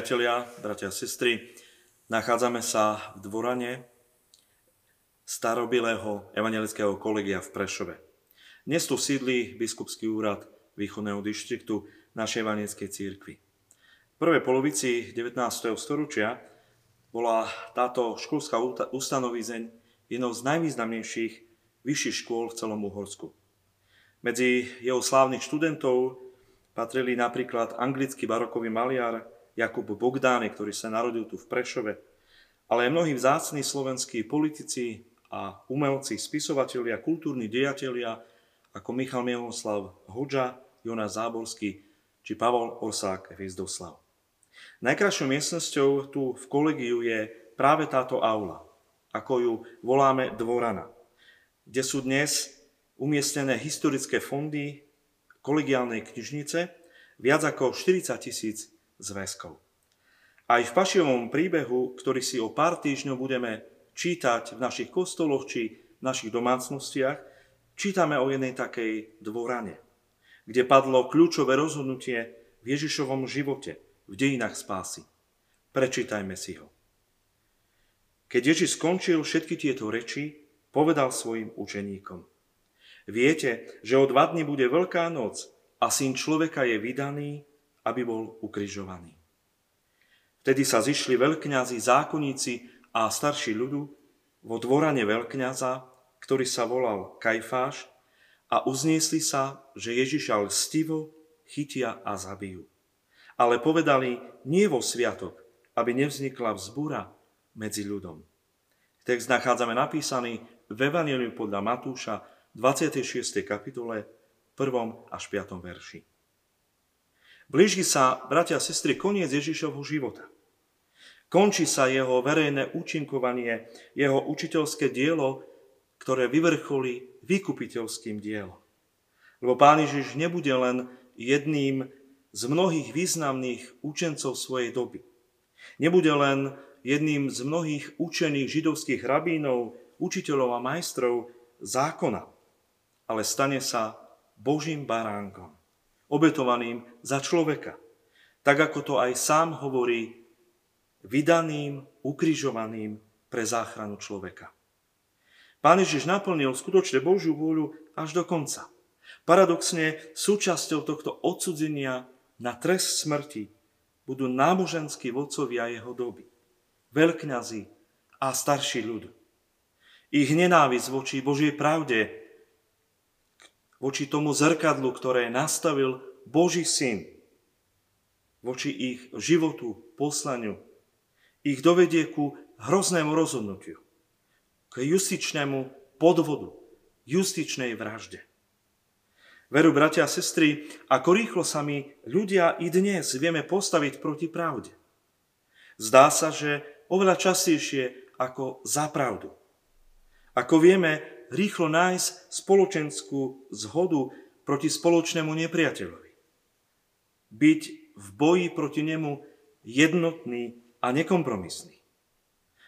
Priatelia, bratia a sestry, nachádzame sa v dvorane starobilého evangelického kolegia v Prešove. Dnes tu sídli biskupský úrad východného dištriktu našej evangelickej církvy. V prvej polovici 19. storočia bola táto školská ustanovizeň jednou z najvýznamnejších vyšších škôl v celom Uhorsku. Medzi jeho slávnych študentov patrili napríklad anglický barokový maliar Jakub Bogdány, ktorý sa narodil tu v Prešove, ale aj mnohí vzácni slovenskí politici a umelci, spisovatelia, kultúrni dejatelia ako Michal Mieloslav Hoďa, Jonas Záborský či Pavol Osák Hviezdoslav. Najkrajšou miestnosťou tu v kolegiu je práve táto aula, ako ju voláme dvorana, kde sú dnes umiestnené historické fondy kolegiálnej knižnice, viac ako 40 tisíc zväzkov. Aj v pašiovom príbehu, ktorý si o pár týždňov budeme čítať v našich kostoloch či v našich domácnostiach, čítame o jednej takej dvorane, kde padlo kľúčové rozhodnutie v Ježišovom živote, v dejinách spásy. Prečítajme si ho. Keď Ježiš skončil všetky tieto reči, povedal svojim učeníkom. Viete, že o dva dny bude veľká noc a syn človeka je vydaný aby bol ukrižovaný. Vtedy sa zišli veľkňazi, zákonníci a starší ľudu vo dvorane veľkňaza, ktorý sa volal Kajfáš, a uzniesli sa, že Ježiša lstivo chytia a zabijú. Ale povedali nie vo sviatok, aby nevznikla vzbúra medzi ľudom. Text nachádzame napísaný v Evangeliu podľa Matúša 26. kapitole 1. až 5. verši. Blíži sa, bratia a sestry, koniec Ježišovho života. Končí sa jeho verejné účinkovanie, jeho učiteľské dielo, ktoré vyvrcholí vykupiteľským dielom. Lebo Pán Ježiš nebude len jedným z mnohých významných učencov svojej doby. Nebude len jedným z mnohých učených židovských rabínov, učiteľov a majstrov zákona, ale stane sa Božím baránkom obetovaným za človeka. Tak ako to aj sám hovorí, vydaným, ukrižovaným pre záchranu človeka. Pán Ježiš naplnil skutočne Božiu vôľu až do konca. Paradoxne súčasťou tohto odsudzenia na trest smrti budú náboženskí vodcovia jeho doby, veľkňazi a starší ľud. Ich nenávisť voči Božej pravde voči tomu zrkadlu, ktoré nastavil Boží syn, voči ich životu, poslaniu, ich dovedie ku hroznému rozhodnutiu, k justičnému podvodu, justičnej vražde. Veru, bratia a sestry, ako rýchlo sa my ľudia i dnes vieme postaviť proti pravde. Zdá sa, že oveľa častejšie ako za pravdu. Ako vieme rýchlo nájsť spoločenskú zhodu proti spoločnému nepriateľovi. Byť v boji proti nemu jednotný a nekompromisný.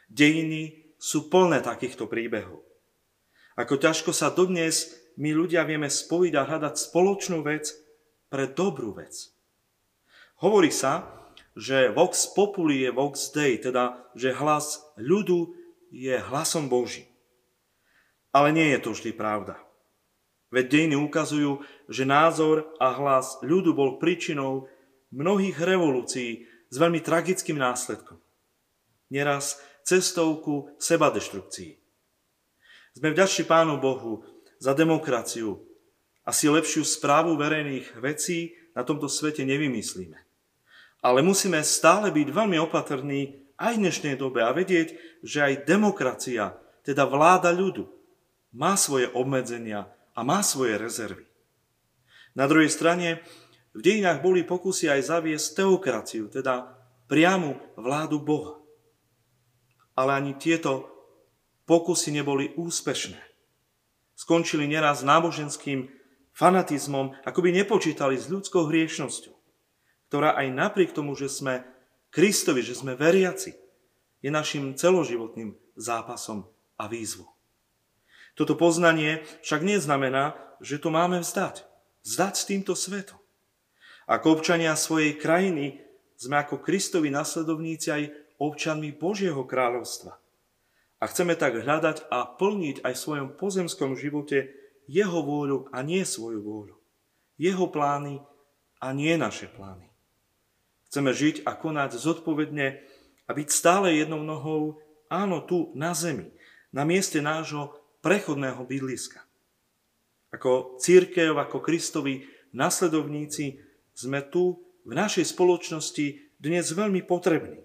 Dejiny sú plné takýchto príbehov. Ako ťažko sa dodnes my ľudia vieme spojiť a hľadať spoločnú vec pre dobrú vec. Hovorí sa, že vox populi je vox dei, teda že hlas ľudu je hlasom Boží. Ale nie je to vždy pravda. Veď dejiny ukazujú, že názor a hlas ľudu bol príčinou mnohých revolúcií s veľmi tragickým následkom. Neraz cestovku sebadeštrukcií. Sme vďační Pánu Bohu za demokraciu. Asi lepšiu správu verejných vecí na tomto svete nevymyslíme. Ale musíme stále byť veľmi opatrní aj v dnešnej dobe a vedieť, že aj demokracia, teda vláda ľudu, má svoje obmedzenia a má svoje rezervy. Na druhej strane v dejinách boli pokusy aj zaviesť teokraciu, teda priamu vládu Boha. Ale ani tieto pokusy neboli úspešné. Skončili neraz náboženským fanatizmom, ako by nepočítali s ľudskou hriešnosťou, ktorá aj napriek tomu, že sme Kristovi, že sme veriaci, je našim celoživotným zápasom a výzvou. Toto poznanie však neznamená, že to máme vzdať. Vzdať s týmto svetom. Ako občania svojej krajiny sme ako Kristovi nasledovníci aj občanmi Božieho kráľovstva. A chceme tak hľadať a plniť aj v svojom pozemskom živote jeho vôľu a nie svoju vôľu. Jeho plány a nie naše plány. Chceme žiť a konať zodpovedne a byť stále jednou nohou, áno, tu na zemi, na mieste nášho prechodného bydliska. Ako církev, ako Kristovi nasledovníci sme tu v našej spoločnosti dnes veľmi potrební.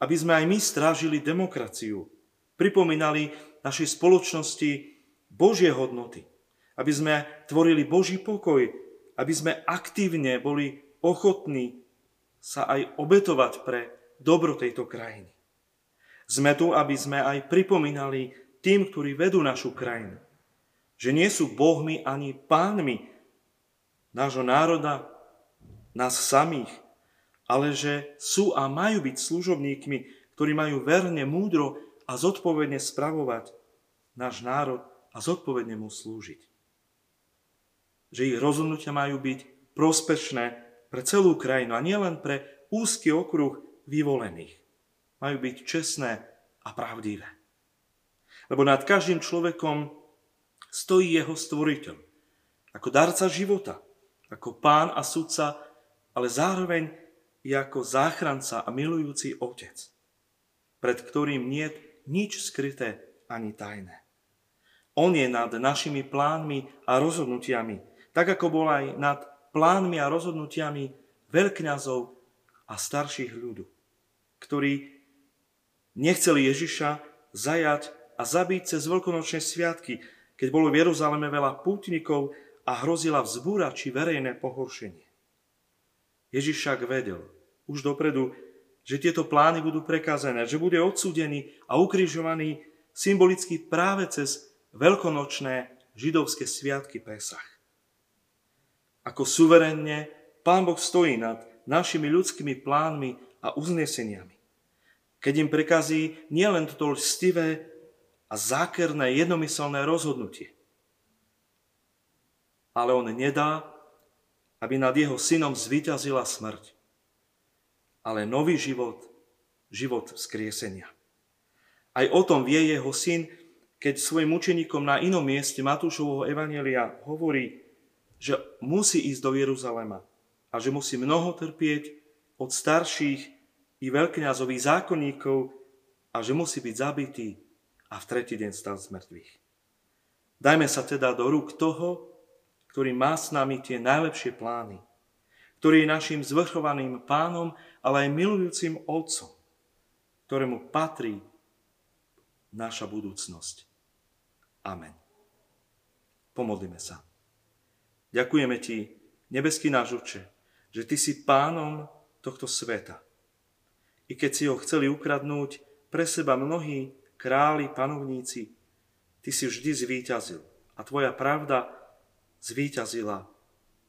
Aby sme aj my strážili demokraciu, pripomínali našej spoločnosti Božie hodnoty, aby sme tvorili Boží pokoj, aby sme aktívne boli ochotní sa aj obetovať pre dobro tejto krajiny. Sme tu, aby sme aj pripomínali tým, ktorí vedú našu krajinu, že nie sú bohmi ani pánmi nášho národa, nás samých, ale že sú a majú byť služobníkmi, ktorí majú verne, múdro a zodpovedne spravovať náš národ a zodpovedne mu slúžiť. Že ich rozhodnutia majú byť prospešné pre celú krajinu a nielen pre úzky okruh vyvolených. Majú byť čestné a pravdivé. Lebo nad každým človekom stojí jeho stvoriteľ. Ako darca života, ako pán a sudca, ale zároveň i ako záchranca a milujúci otec, pred ktorým nie nič skryté ani tajné. On je nad našimi plánmi a rozhodnutiami, tak ako bol aj nad plánmi a rozhodnutiami veľkňazov a starších ľudu, ktorí nechceli Ježiša zajať a zabiť cez veľkonočné sviatky, keď bolo v Jeruzaleme veľa pútnikov a hrozila vzbúra či verejné pohoršenie. Ježiš však vedel už dopredu, že tieto plány budú prekázané, že bude odsúdený a ukrižovaný symbolicky práve cez veľkonočné židovské sviatky Pesach. Ako suverenne Pán Boh stojí nad našimi ľudskými plánmi a uzneseniami. Keď im prekazí nielen toto lstivé a zákerné jednomyselné rozhodnutie. Ale on nedá, aby nad jeho synom zvíťazila smrť, ale nový život, život vzkriesenia. Aj o tom vie jeho syn, keď svojim učeníkom na inom mieste Matúšovho Evanelia hovorí, že musí ísť do Jeruzalema a že musí mnoho trpieť od starších i veľkňazových zákonníkov a že musí byť zabitý a v tretí deň stal z mŕtvych. Dajme sa teda do rúk toho, ktorý má s nami tie najlepšie plány, ktorý je našim zvrchovaným pánom, ale aj milujúcim otcom, ktorému patrí naša budúcnosť. Amen. Pomodlíme sa. Ďakujeme Ti, nebeský náš Oče, že Ty si pánom tohto sveta. I keď si ho chceli ukradnúť pre seba mnohí králi, panovníci, ty si vždy zvíťazil a tvoja pravda zvíťazila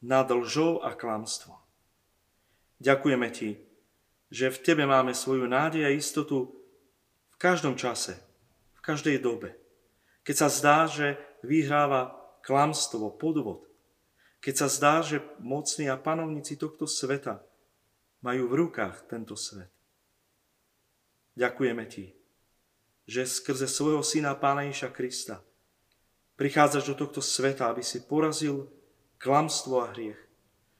nad lžou a klamstvom. Ďakujeme ti, že v tebe máme svoju nádej a istotu v každom čase, v každej dobe. Keď sa zdá, že vyhráva klamstvo, podvod, keď sa zdá, že mocní a panovníci tohto sveta majú v rukách tento svet. Ďakujeme ti, že skrze svojho syna Pána Ježa Krista prichádzaš do tohto sveta, aby si porazil klamstvo a hriech,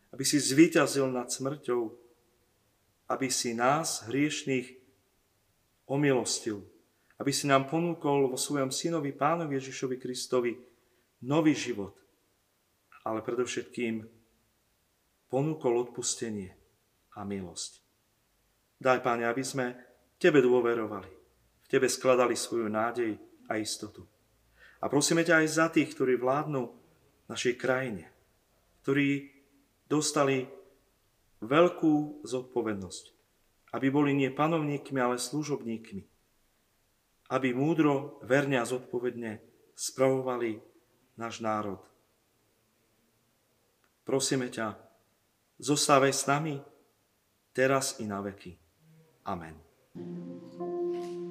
aby si zvíťazil nad smrťou, aby si nás, hriešných, omilostil, aby si nám ponúkol vo svojom synovi Pánovi Ježišovi Kristovi nový život, ale predovšetkým ponúkol odpustenie a milosť. Daj, Páne, aby sme Tebe dôverovali, Tebe skladali svoju nádej a istotu. A prosíme ťa aj za tých, ktorí vládnu našej krajine, ktorí dostali veľkú zodpovednosť, aby boli nie panovníkmi, ale služobníkmi, aby múdro, verne a zodpovedne spravovali náš národ. Prosíme ťa, zostávaj s nami teraz i na veky. Amen. Pripravil pre